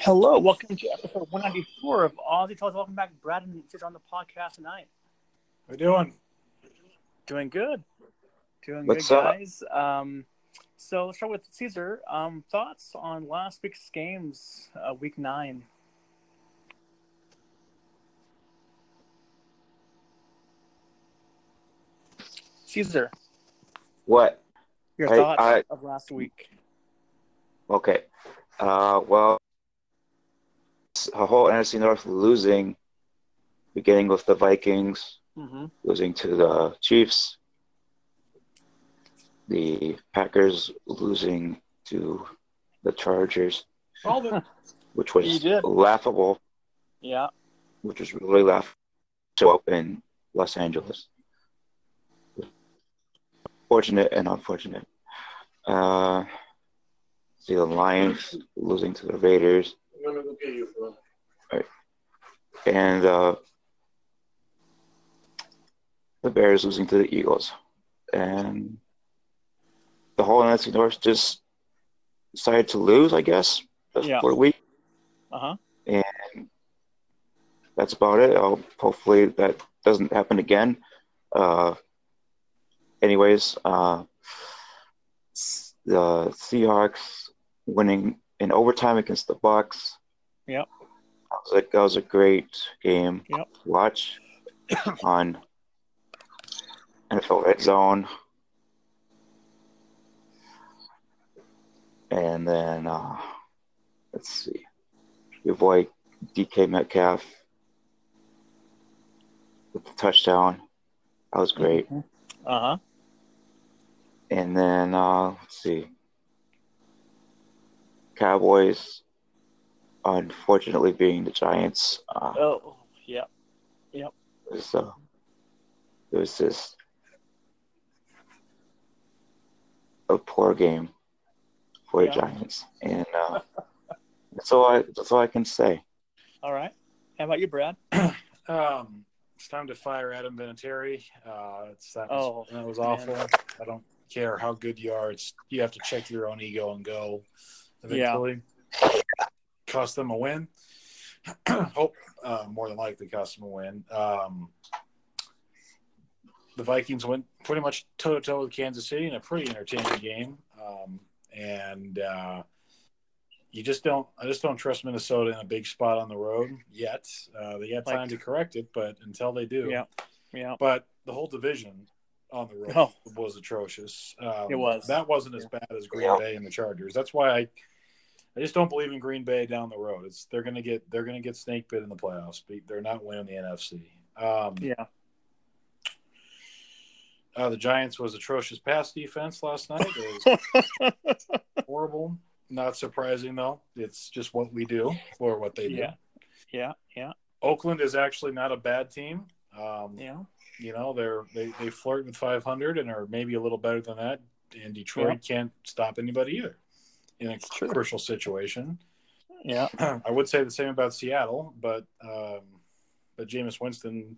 Hello, welcome to episode 194 of Aussie Talks. Welcome back, Brad and Caesar on the podcast tonight. How you doing? Doing good. Doing What's good, up? guys. Um, so let's start with Caesar. Um, thoughts on last week's games, uh, week nine? Caesar, What? your I- thoughts I- of last week? Okay. Uh, well, a whole NFC North losing, beginning with the Vikings Mm-hmm. losing to the Chiefs, the Packers losing to the Chargers, the which was laughable, Yeah. which was really laughable. Show up in Los Angeles. Fortunate and unfortunate. Uh, see the Lions losing to the Raiders. I'm gonna go get you for and uh, the Bears losing to the Eagles, and the whole NFC North just decided to lose. I guess Yeah. for a week. Uh huh. And that's about it. I'll, hopefully that doesn't happen again. Uh, anyways, uh, the Seahawks winning in overtime against the Bucs. Yep. That was a, that was a great game Yep. to watch on NFL Red Zone. And then uh, let's see, your boy DK Metcalf with the touchdown. That was great. Uh huh. And then uh, let's see, Cowboys, unfortunately being the Giants, uh, Oh, yeah. Yep. was, uh, it was just a poor game for Yeah. the Giants, and uh, that's all I that's all I can say. All right. How about you, Brad? Um, it's time to fire Adam Vinatieri. Uh, it's that was, Oh, that was man. awful. I don't care how good you are. It's you have to check your own ego and go. Yeah. Eventually, cost them a win. Hope uh, more than likely cost them a win. Um, the Vikings went pretty much toe to toe with Kansas City in a pretty entertaining game, um, and uh, you just don't. I just don't trust Minnesota in a big spot on the road yet. Uh, they got time Like- to correct it, but until they do, Yeah. Yeah. But the whole division on the road Oh. was atrocious. Um, It was. That wasn't as bad as Green Yeah. Bay and the Chargers. That's why I. I just don't believe in Green Bay down the road. It's they're gonna get they're gonna get snake bit in the playoffs. They- They're not winning the NFC. Um, Yeah. uh, the Giants was atrocious pass defense last night. It was horrible. Not surprising though. It's just what we do or what they do. Yeah. Yeah. Yeah. Oakland is actually not a bad team. Um, Yeah. You know, they're they, they flirt with 500 and are maybe a little better than that. And Detroit can't stop anybody either in a true. crucial situation. Yeah. I would say the same about Seattle, but um, but Jameis Winston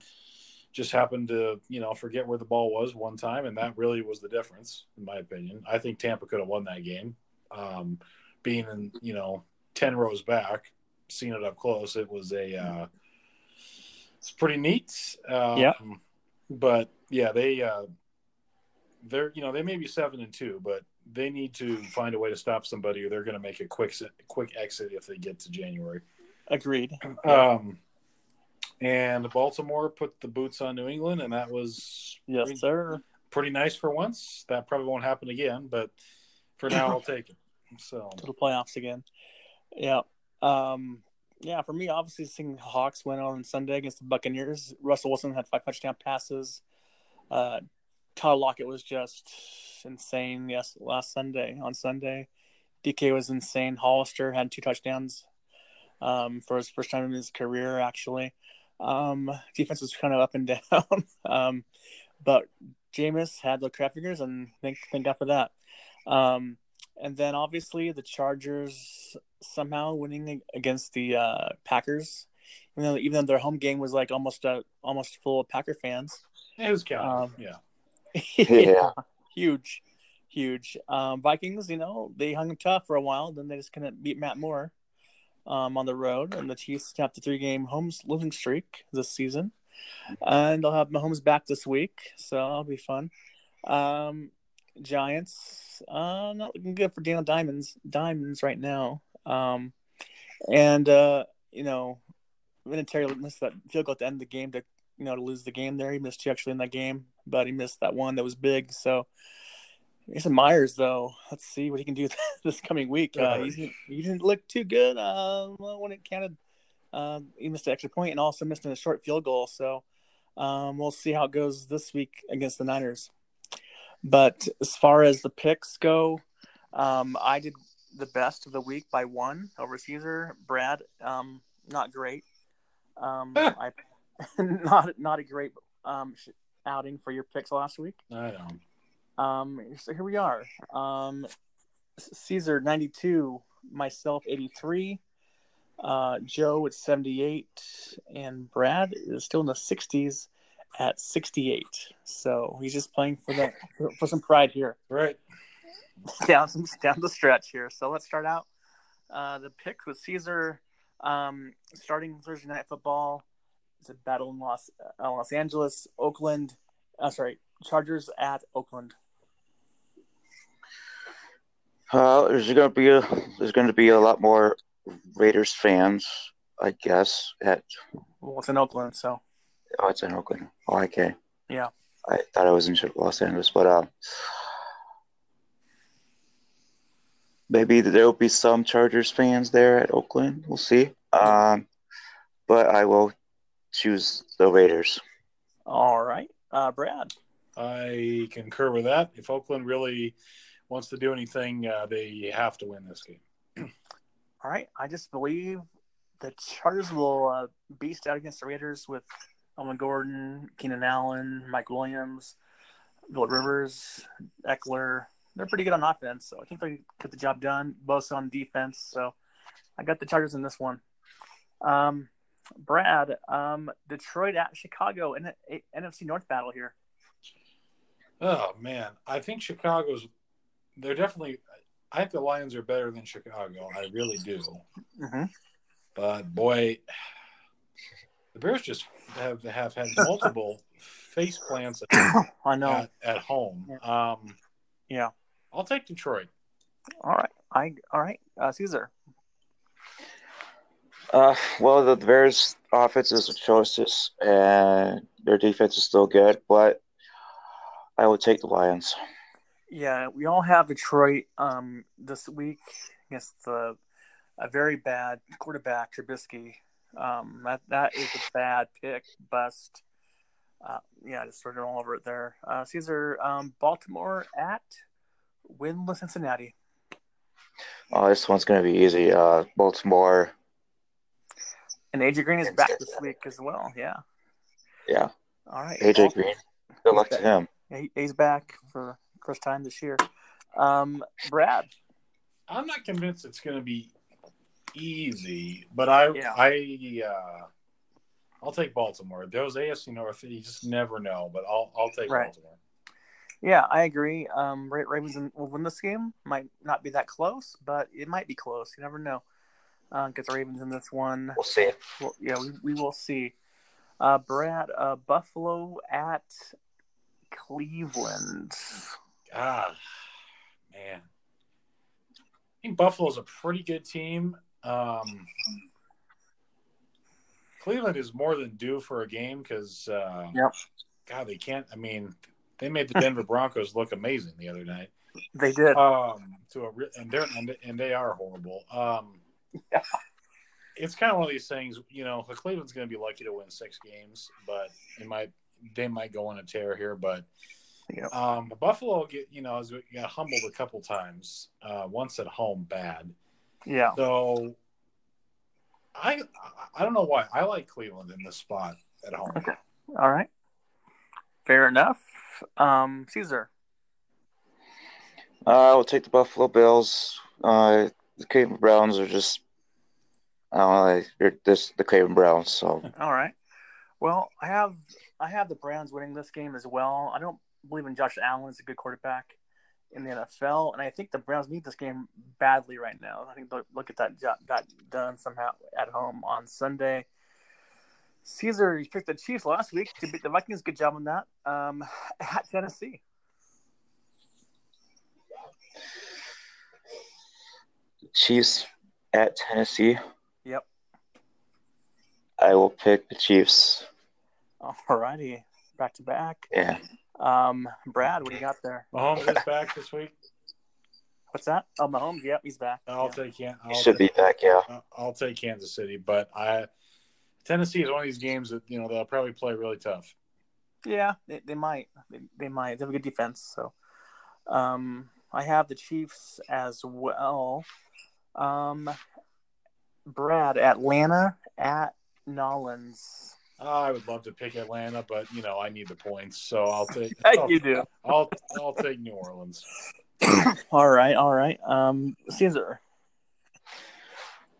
just happened to you know forget where the ball was one time, and that really was the difference, in my opinion. I think Tampa could have won that game, um, being in you know ten rows back, seeing it up close. It was a uh, it's pretty neat. Um, Yeah. but yeah, they uh, they're you know they may be seven and two, but they need to find a way to stop somebody, or they're going to make a quick quick exit if they get to January. Agreed. Um, and Baltimore put the boots on New England, and that was Yes, pretty, sir. pretty nice for once. That probably won't happen again, but for now, I'll take it. So To the playoffs again. Yeah. Um, yeah, for me, obviously, seeing the Hawks win on Sunday against the Buccaneers. Russell Wilson had five touchdown passes. Uh, Tyler Lockett was just insane. Yes, last Sunday on Sunday, DK was insane. Hollister had two touchdowns um, for his first time in his career. Actually, um, defense was kind of up and down, um, but Jameis had the crap fingers, and thank thank God for that. Um, and then obviously the Chargers somehow winning against the uh, Packers, even though even though their home game was like almost uh, almost full of Packer fans. it was counting. Um, yeah, Yeah. huge, huge. Um, Vikings, you know, they hung tough for a while. Then they just couldn't beat Matt Moore. um, on the road, and the Chiefs snapped the three-game home losing streak this season, and they'll have Mahomes back this week, so that'll be fun. Um, Giants, uh, not looking good for Daniel Diamonds, Diamonds right now. Um, and uh, you know, Vinatieri missed that field goal at the end of the game to you know to lose the game there. He missed two actually in that game, but he missed that one that was big. So Jason Myers, though, let's see what he can do this coming week. Uh, he, didn't, he didn't look too good uh, when it counted. Um, he missed an extra point and also missed a short field goal. So um, we'll see how it goes this week against the Niners. But as far as the picks go, um, I did the best of the week by one over Caesar. Brad, um, not great. Um, I not not a great um, outing for your picks last week. I know. Um, so here we are. Um, Caesar ninety two, myself eighty three, uh, Joe at seventy eight, and Brad is still in the sixties at sixty eight. So he's just playing for the for, for some pride here. Right. down some down the stretch here. So let's start out. Uh, the pick with Caesar um, starting Thursday night football. It's a battle in Los uh, Los Angeles, Oakland. Uh, sorry, Chargers at Oakland. Uh, there's going to be a there's going to be a lot more Raiders fans, I guess. At well, it's in Oakland, so. Oh, it's in Oakland. Oh, okay. Yeah. I thought I was in Los Angeles, but uh, maybe there will be some Chargers fans there at Oakland. We'll see. Um, but I will choose the Raiders. All right, uh, Brad. I concur with that. If Oakland really wants to do anything, uh, they have to win this game. All right, I just believe the Chargers will uh, beast out against the Raiders with Melvin Gordon, Keenan Allen, Mike Williams, Philip Rivers, Ekeler. They're pretty good on offense, so I think they get the job done. Both on defense, so I got the Chargers in this one. Um, Brad, um, Detroit at Chicago in a, NFC North battle here. Oh man, I think Chicago's. They're definitely. I think the Lions are better than Chicago. I really do. Mm-hmm. But boy, the Bears just have have had multiple face plants. At, I know at, at home. Um, yeah, I'll take Detroit. All right, I all right, uh, Caesar. Uh, well, the Bears' offense is atrocious, and their defense is still good, but I would take the Lions. Yeah, we all have Detroit um, this week against the a very bad quarterback, Trubisky. Um, that that is a bad pick, bust. Uh, yeah, just sort of all over it there. Uh, Caesar, um, Baltimore at winless Cincinnati. Oh, this one's going to be easy. Uh, Baltimore. And AJ Green is back this week as well. Yeah. Yeah. All right. AJ well, Green. Good luck to him. He's back for first time this year. Um, Brad. I'm not convinced it's going to be easy, but I yeah. I uh, I'll take Baltimore. Those AFC North, you just never know, but I'll I'll take right. Baltimore. Yeah, I agree. Um, Ravens will win this game. Might not be that close, but it might be close. You never know. Uh, get the Ravens in this one. We'll see. Well, yeah, we, we will see. Uh, Brad, uh, Buffalo at Cleveland. Ah, man. I think Buffalo's a pretty good team. Um, Cleveland is more than due for a game because, uh, yep. God, they can't. I mean, they made the Denver Broncos look amazing the other night. They did. Um, to a and they're and, and they are horrible. Um, yeah. It's kind of one of these things, you know. Cleveland's going to be lucky to win six games, but it might they might go on a tear here. But yeah. um, Buffalo get you know has got humbled a couple times. Uh, once at home, bad. Yeah. So I I don't know why I like Cleveland in this spot at home. Okay. All right. Fair enough. Um, Caesar. Uh, I will take the Buffalo Bills. Uh, the Cleveland Browns are just, I don't know, they're just the Cleveland Browns. So. All right. Well, I have I have the Browns winning this game as well. I don't believe in Josh Allen as a good quarterback, in the NFL, and I think the Browns need this game badly right now. I think they'll look at that got done somehow at home on Sunday. Caesar, you picked the Chiefs last week to beat the Vikings. Good job on that. Um, at Tennessee. Chiefs at Tennessee. Yep. I will pick the Chiefs. Alrighty, back to back. Yeah. Um, Brad, what do you got there? Mahomes is back this week. What's that? Oh, Mahomes. Yep, he's back. I'll Yeah. take Can- He I'll should be back, yeah. I'll take Kansas City, but I Tennessee is one of these games that you know they'll probably play really tough. Yeah, they, they might. They, they might. They have a good defense. So, um, I have the Chiefs as well. Um, Brad, Atlanta at Nolans. I would love to pick Atlanta, but you know I need the points, so I'll take. Hey, I'll, you do. I'll I'll take New Orleans. all right, all right. Um, Caesar.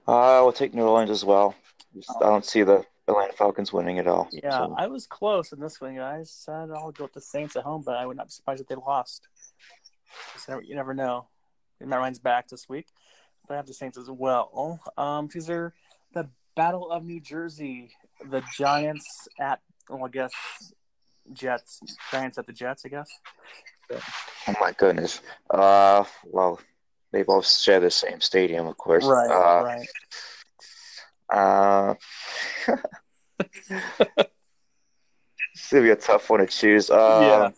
Uh, I will take New Orleans as well. Just- I don't see the Atlanta Falcons winning at all. Yeah, So, I was close in this one, guys. Said I'll go with the Saints at home, but I would not be surprised if they lost. So you never know. Matt Ryan's back this week, but I have the Saints as well. Um, these are the Battle of New Jersey. The Giants at, well, I guess Jets. Giants at the Jets, I guess. oh my goodness. Uh, well, they both share the same stadium, of course. Right, Uh, right. Uh, it's gonna be a tough one to choose. Uh,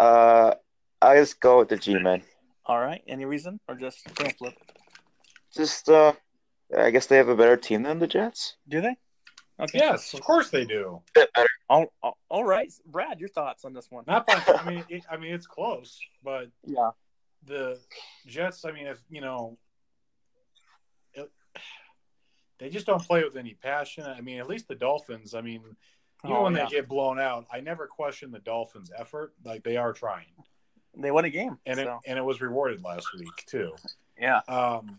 yeah. Uh, I just go with the G-men. All right. Any reason or just coin flip? Just, uh, I guess they have a better team than the Jets. Do they? Okay. Yes, of course they do. All, all, all right, Brad. Your thoughts on this one? Not by. I mean, it, I mean it's close, but Yeah. the Jets. I mean, if you know, it, they just don't play with any passion. I mean, at least the Dolphins. I mean, even Oh, when yeah. they get blown out, I never question the Dolphins' effort. Like they are trying, They won a game. and it and it was rewarded last week too. yeah. Um,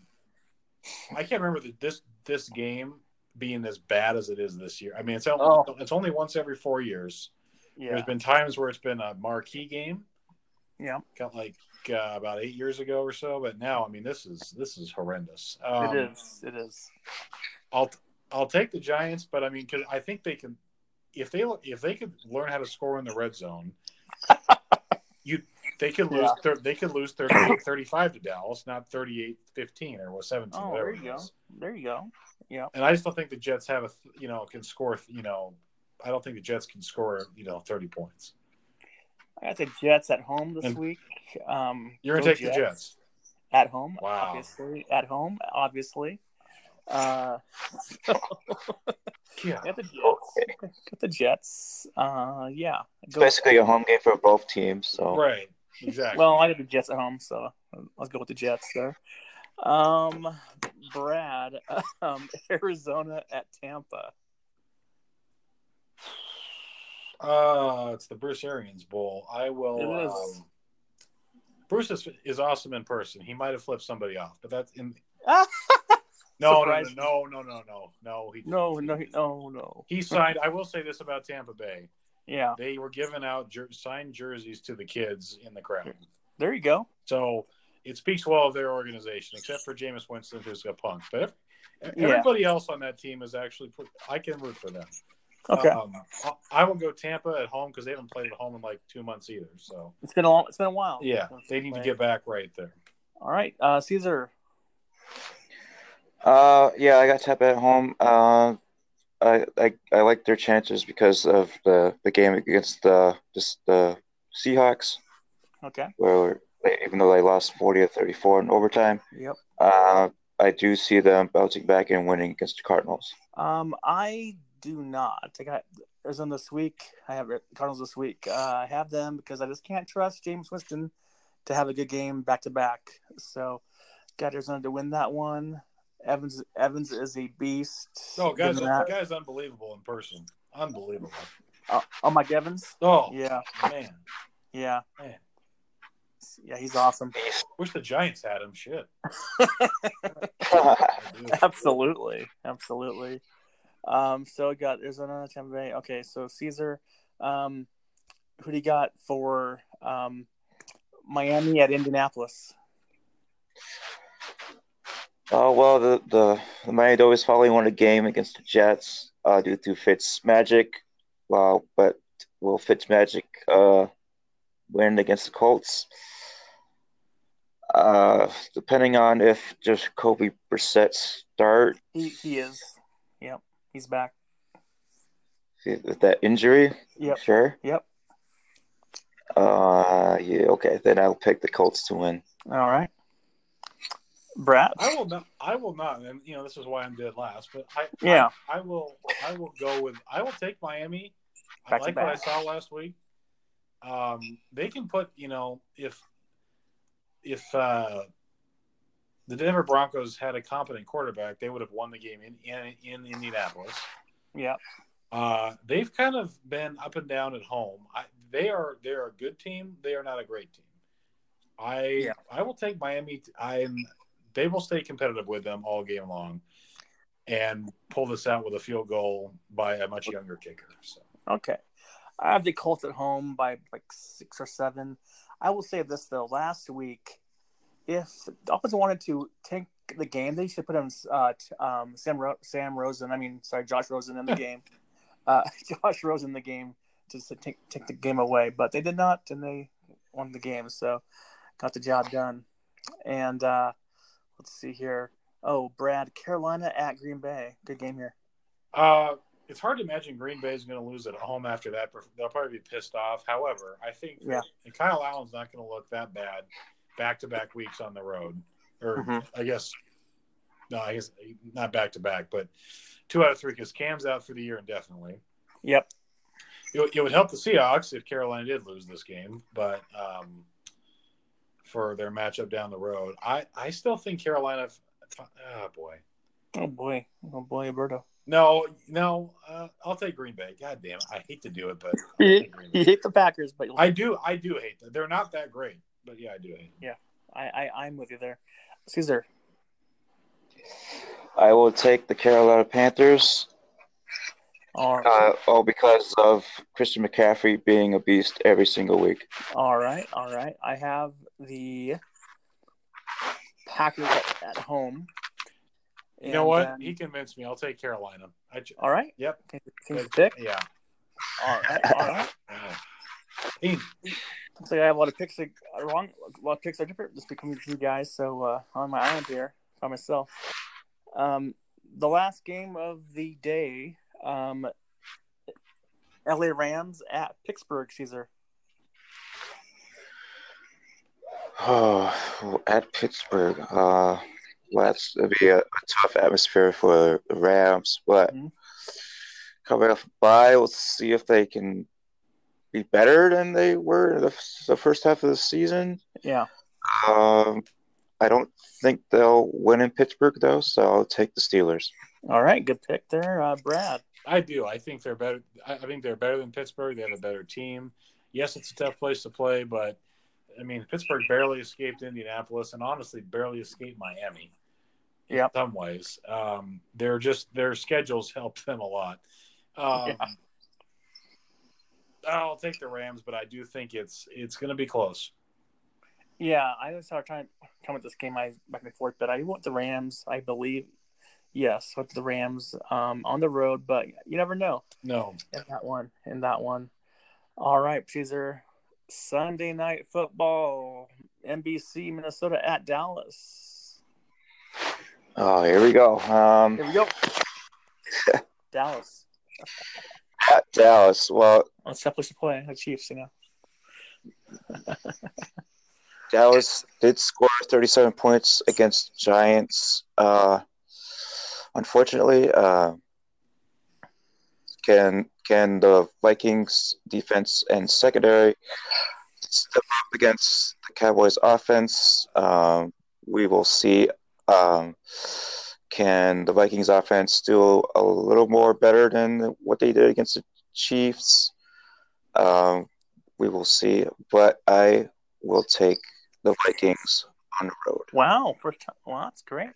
I can't remember the, this this game being as bad as it is this year. I mean, it's only, Oh. it's only once every four years. Yeah. There's been times where it's been a marquee game, Yeah. got like uh, about eight years ago or so. But now, I mean, this is this is horrendous. Um, it is. It is. I'll I'll take the Giants, but I mean, 'cause I think they can if they if they could learn how to score in the red zone. You, they could lose. Yeah. Thir- they could lose 38, 35 to Dallas, not 38-15 or what seventeen. Oh, there you it go. There you go. Yeah. And I just don't think the Jets have a you know can score you know I don't think the Jets can score you know thirty points. I got the Jets at home this And- week. Um, You're gonna go take the Jets. at home. Wow. Obviously, at home. Obviously. Uh, Yeah. got the Jets. Got the Jets. Uh, yeah. It's Go- basically a home game for both teams. So Right. Exactly. Well, I got the Jets at home, so let's go with the Jets there. Um, Brad, um, Arizona at Tampa. Uh, it's the Bruce Arians Bowl. I will. Um, Bruce is, is awesome in person. He might have flipped somebody off, but that's in. No, no, Surprise. no, no, no, no, no. He, no, no, no, no. He signed. I will say this about Tampa Bay: Yeah, they were giving out jer- signed jerseys to the kids in the crowd. there you go. So it speaks well of their organization, except for Jameis Winston, who's got punked. But ev- Yeah. everybody else on that team is actually. Put, I can root for them. Okay, Um, I- I will go Tampa at home because they haven't played at home in like two months either. So it's been a long, it's been a while. yeah, they need to get back right there. All right, uh, Caesar. Uh, yeah, I got Tampa at home. Uh, I, I I like their chances because of the the game against the just the Seahawks, Okay. where they, even though they lost forty to thirty four in overtime, Yep. uh, I do see them bouncing back and winning against the Cardinals. Um, I do not. I got Arizona this week. I have Cardinals this week. Uh, I have them because I just can't trust Jameis Winston to have a good game back to back. So, got Arizona to win that one. Evans Evans is a beast. Oh, guys, Given that that- guy's unbelievable in person. Unbelievable. Oh, oh, Mike Evans. Oh Yeah, man, yeah, Man. yeah. He's awesome. wish the Giants had him. Shit. absolutely, absolutely. Um, so we got Arizona, Tampa Bay. Okay, so Caesar, um, who do you got for um, Miami at Indianapolis. Oh well, the the, the Miami Dolphins finally won a game against the Jets uh, due to Fitz magic. Wow, but will Fitz magic uh, win against the Colts? Uh, depending on if Jacoby Brissett start. He he is. Yep, he's back. With that injury. Yep. Sure. Yep. Uh, yeah. Okay, then I'll pick the Colts to win. All right. Brad. I will not. I will not. And you know, this is why I'm dead last. But I, Yeah. I, I will. I will go with. I will take Miami. I Back to like what I saw last week. Um, they can put. You know, if if uh, the Denver Broncos had a competent quarterback, they would have won the game in in, in Indianapolis. Yeah. Uh, they've kind of been up and down at home. I, they are they're a good team. They are not a great team. I Yeah. I will take Miami. I'm they will stay competitive with them all game long, and pull this out with a field goal by a much younger kicker. So Okay. I have the Colts at home by like six or seven. I will say this though. Last week, if the Dolphins wanted to tank the game, they should put him uh, t- um, Sam Ro- Sam Rosen. I mean, sorry, Josh Rosen in the game. Uh, Josh Rosen in the game to take take the game away, but they did not, and they won the game. So got the job done. And uh, let's see here. Oh, Brad, Carolina at Green Bay. Good game here. uh, it's hard to imagine Green Bay is going to lose at home after that. They'll probably be pissed off. However, I think Yeah. Kyle Allen's not going to look that bad back to back weeks on the road, or Mhm. I guess no, I guess not back to back, but two out of three because Cam's out for the year indefinitely. Yep. It, would- it would help the Seahawks if Carolina did lose this game, but um, for their matchup down the road, I I still think Carolina. Oh boy, Oh boy. Oh boy, Alberto. no, no, uh, I'll take Green Bay. God damn, it. I hate to do it, but You, you hate the Packers, but I do, I do hate them. They're not that great, but yeah, I do hate. Them. I, I I'm with you there. Caesar. I will take the Carolina Panthers. All, Uh, all because of Christian McCaffrey being a beast every single week. all right, all right. I have the Packers at, at home. You know And what? then- He convinced me. I'll take Carolina. I, ju- all right. Yep. Seems to pick. Yeah. All right, all right. He- So I have a lot of picks that are wrong. A lot of picks are different just between you guys. So uh, on my island here by myself. Um, the last game of the day, um, LA Rams at Pittsburgh. Caesar. Oh, at Pittsburgh, uh, well, that's gonna be a, a tough atmosphere for the Rams. But Mhm. coming off a bye, we'll see if they can be better than they were in the, the first half of the season. Yeah. Um, I don't think they'll win in Pittsburgh though, so I'll take the Steelers. All right. Good pick there, uh, Brad. I do. I think they're better. I think they're better than Pittsburgh. They have a better team. Yes, it's a tough place to play, but I mean, Pittsburgh barely escaped Indianapolis, and honestly, barely escaped Miami. Yeah, In some ways, um, they're just their schedules help them a lot. Um, Yeah. I'll take the Rams, but I do think it's it's going to be close. Yeah, I was trying to come with this game I back and forth, but I want the Rams. I believe, yes, with the Rams um, on the road, but you never know No, in that one. In that one, all right, Caesar. Sunday night football, NBC, Minnesota at Dallas. Oh, here we go. Um, Here we go. Dallas. at Dallas. Well, Let's definitely should play the Chiefs. You know. Dallas did score 37 points against Giants. Uh, unfortunately, uh, can can the Vikings defense and secondary step up against the Cowboys offense? Um, we will see. Um, can the Vikings offense do a little more better than what they did against the Chiefs? Um, we will see, but I will take the Vikings on the road. Wow, first time. Well, that's great.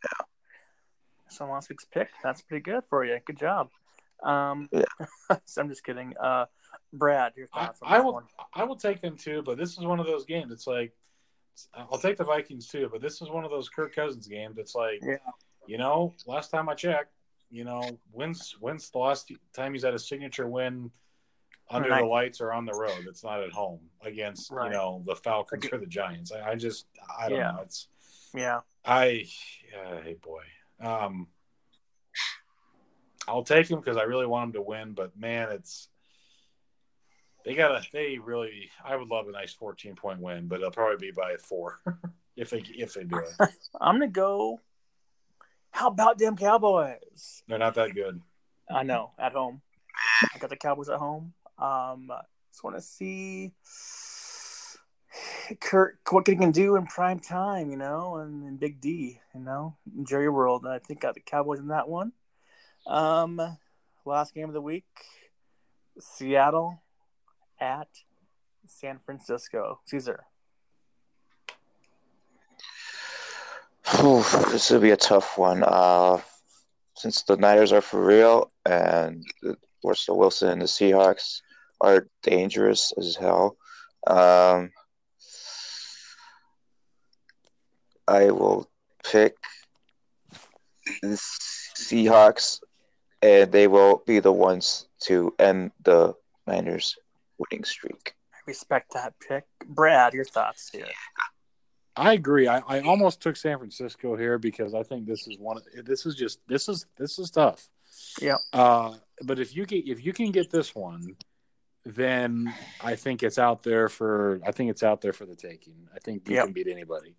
So last week's pick, that's pretty good for you. Good job. Um, Yeah. so I'm just kidding. Uh, Brad, your I, thoughts on I this will. one? I will take them too, but this is one of those games. It's like I'll take the Vikings too, but this is one of those Kirk Cousins games. It's like, Yeah. you know, last time I checked, you know, when's when's the last time he's had a signature win under the lights or on the road? It's not at home against Right. you know the Falcons or the Giants. I, I just I don't Yeah. know. It's Yeah. I, uh, hey boy, um, I'll take him because I really want him to win. But man, it's they gotta. They really. I would love a nice fourteen point win, but it'll probably be by four if they if they do it. I'm gonna go. How about them Cowboys? They're not that good. I know at home. I got the Cowboys at home. Um, just want to see Kirk what he can do in prime time, you know, and, and Big D, you know, Jerry World. I think got the Cowboys in that one. Um, last game of the week, Seattle at San Francisco. Caesar. This will be a tough one. Uh, since the Niners are for real and Russell Wilson and the Seahawks are dangerous as hell, um, I will pick the Seahawks, and they will be the ones to end the Niners' winning streak. I respect that pick. Brad, your thoughts here. I agree. I, I almost took San Francisco here because I think this is one. Of, this is just this is this is tough. Yeah. Uh, but if you get if you can get this one, then I think it's out there for I think it's out there for the taking. I think you Yep. can beat anybody.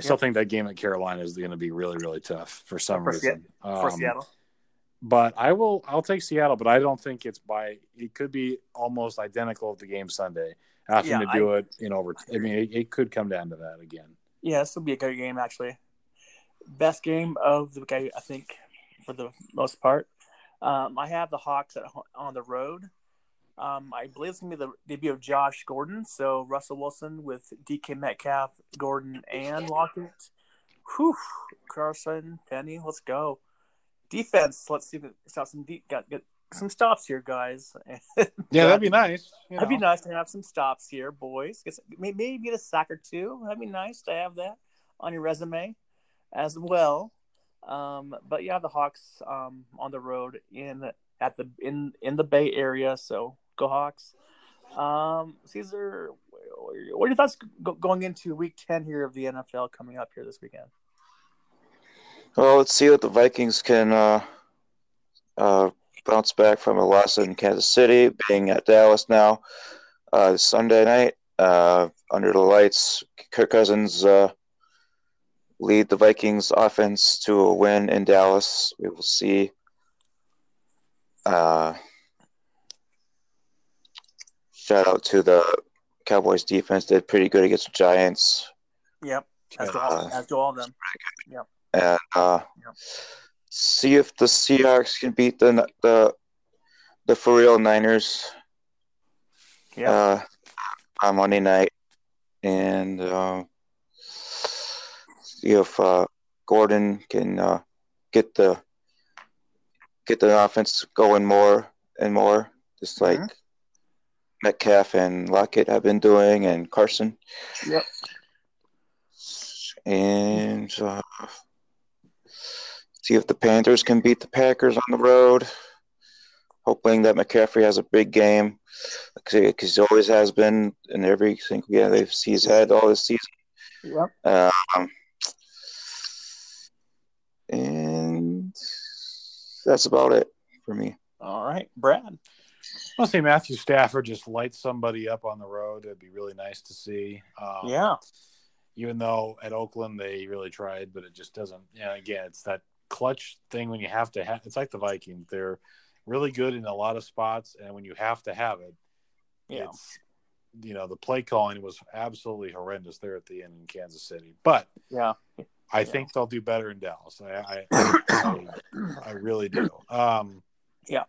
I still Yep. think that game at Carolina is going to be really really tough for some For Se- reason. For Um, Seattle. but I will I'll take Seattle, but I don't think it's by it could be almost identical to the game Sunday. Having Yeah, to do it in over I mean it, it could come down to that again. Yeah, this will be a good game actually. Best game of the week, I think, for the most part. Um, I have the Hawks at, on the road. Um, I believe it's gonna be the debut of Josh Gordon. So Russell Wilson with DK Metcalf, Gordon, and Lockett. Whew, Carson, Penny, let's go. Defense, let's see if it's got some deep, got, get some stops here, guys. Yeah, that'd be nice. That'd be nice to have some stops here, boys. Get some- may- Maybe get a sack or two. That'd be nice to have that on your resume as well. Um, but yeah, the Hawks um, on the road in at the in in the Bay Area. So go Hawks. Um, Caesar, what are your thoughts going into Week Ten here of the NFL coming up here this weekend? Well, let's see what the Vikings can uh, uh, bounce back from a loss in Kansas City, being at Dallas now. Uh, Sunday night, uh, under the lights, Kirk Cousins uh, lead the Vikings offense to a win in Dallas. We will see. Uh, shout out to the Cowboys defense; They did pretty good against the Giants. Yep, as do all, as do all of them. and uh, Yep. see if the Seahawks can beat the the the for real Niners Yeah, uh, on Monday night, and uh, see if uh, Gordon can uh, get the get the offense going more and more, just like Mhm. Metcalf and Lockett have been doing, and Carson. Yep. And uh, see if the Panthers can beat the Packers on the road. Hoping that McCaffrey has a big game because he always has been in every single game they've he's had all this season. yep. Um, and that's about it for me. All right, Brad. I want to say Matthew Stafford just lights somebody up on the road. It'd be really nice to see. Um, Yeah, Even though at Oakland they really tried, but it just doesn't. You know, again, it's that clutch thing when you have to have. It's like the Vikings. They're really good in a lot of spots, and when you have to have it, yeah. it's you know the play calling was absolutely horrendous there at the end in Kansas City. But Yeah. I Yeah. think they'll do better in Dallas. I I, I, I really do. Um, Yeah.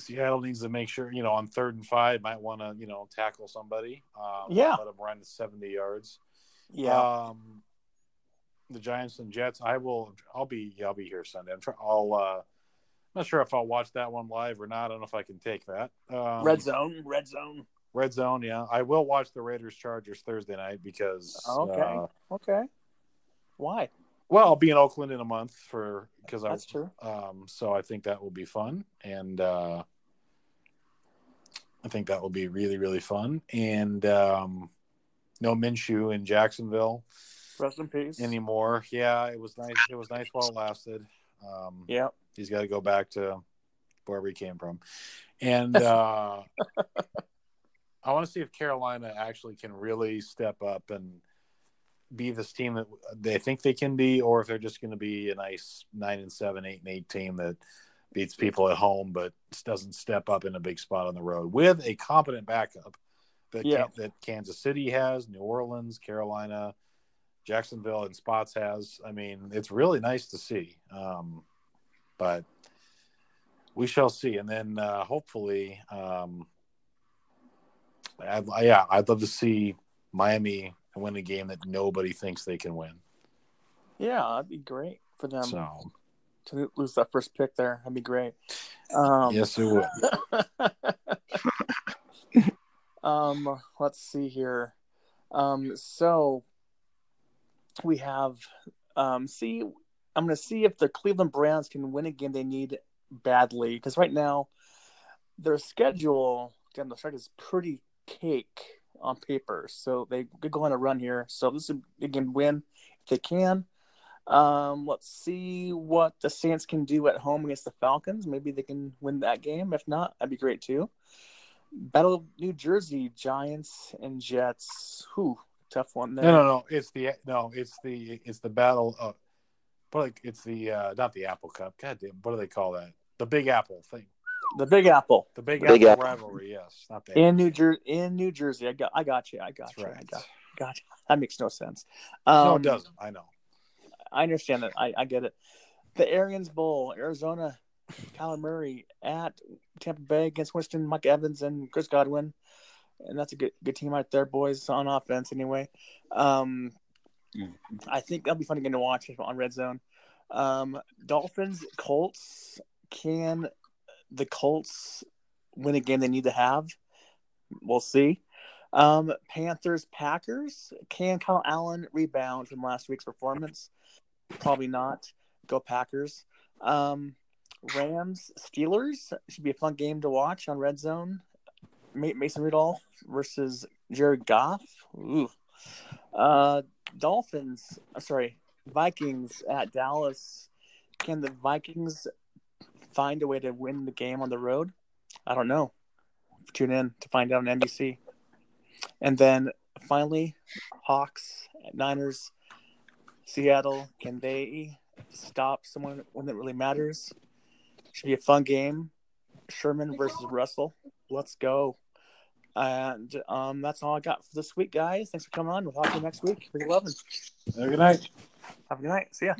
Seattle needs to make sure you know on third and five might want to you know tackle somebody. Um, Yeah. let them run seventy yards. Yeah. Um, the Giants and Jets. I will. I'll be. I'll be here Sunday. I'm try, I'll. Uh, I'm not sure if I'll watch that one live or not. I don't know if I can take that. Um, red zone, red zone. Red Zone, yeah. I will watch the Raiders Chargers Thursday night because okay. uh, Okay. Why? well, I'll be in Oakland in a month for because I That's true. um so I think that will be fun and uh I think that will be really really fun and um no Minshew in Jacksonville Rest in peace. anymore. Yeah, it was nice. It was nice while it lasted. Um, yeah. he's got to go back to wherever he came from, and uh, I want to see if Carolina actually can really step up and be this team that they think they can be, or if they're just going to be a nice nine and seven, eight and eight team that beats people at home but doesn't step up in a big spot on the road with a competent backup that Yeah. that Kansas City has, New Orleans, Carolina. Jacksonville and spots has. I mean, it's really nice to see. Um, but we shall see. And then uh, hopefully, um, I'd, yeah, I'd love to see Miami win a game that nobody thinks they can win. Yeah, that'd be great for them so to lose that first pick there. That'd be great. Um, yes, it would. um, let's see here. Um, so we have um, see. I'm going to see if the Cleveland Browns can win a game they need badly because right now their schedule down the stretch is pretty cake on paper. So they could go on a run here. So this is a game win if they can. Um, let's see what the Saints can do at home against the Falcons. Maybe they can win that game. If not, that'd be great too. Battle of New Jersey, Giants and Jets. Who tough one there. No, no, no. It's the no. It's the it's the battle of. But like it's the uh not the Apple Cup. God damn, what do they call that? The Big Apple thing. The Big Apple The Big, Big Apple, Apple. rivalry. Yes, not the in New Jersey. In New Jersey, I got, I got you. I got That's you. I got, got you. That makes no sense. Um, no, it doesn't. I know. I understand that. I, I get it. The Arians Bowl, Arizona, Kyler Murray at Tampa Bay against Winston, Mike Evans, and Chris Godwin, and that's a good good team right there, boys on offense. Anyway, um. I think that'll be fun again to watch on Red Zone. Um, Dolphins, Colts. Can the Colts win a game they need to have? We'll see. Um, Panthers, Packers. Can Kyle Allen rebound from last week's performance? Probably not. Go Packers. Um, Rams, Steelers should be a fun game to watch on Red Zone. Mason Rudolph versus Jared Goff. Ooh. Uh, Dolphins. uh, Sorry, Vikings at Dallas. Can the Vikings find a way to win the game on the road? I don't know. Tune in to find out on NBC. And then finally, Hawks, Niners, Seattle. Can they stop someone when it really matters? Should be a fun game. Sherman versus Russell. Let's go. And um, that's all I got for this week, guys. Thanks for coming on. We'll talk to you next week. 11. Have a good night. Have a good night. See ya.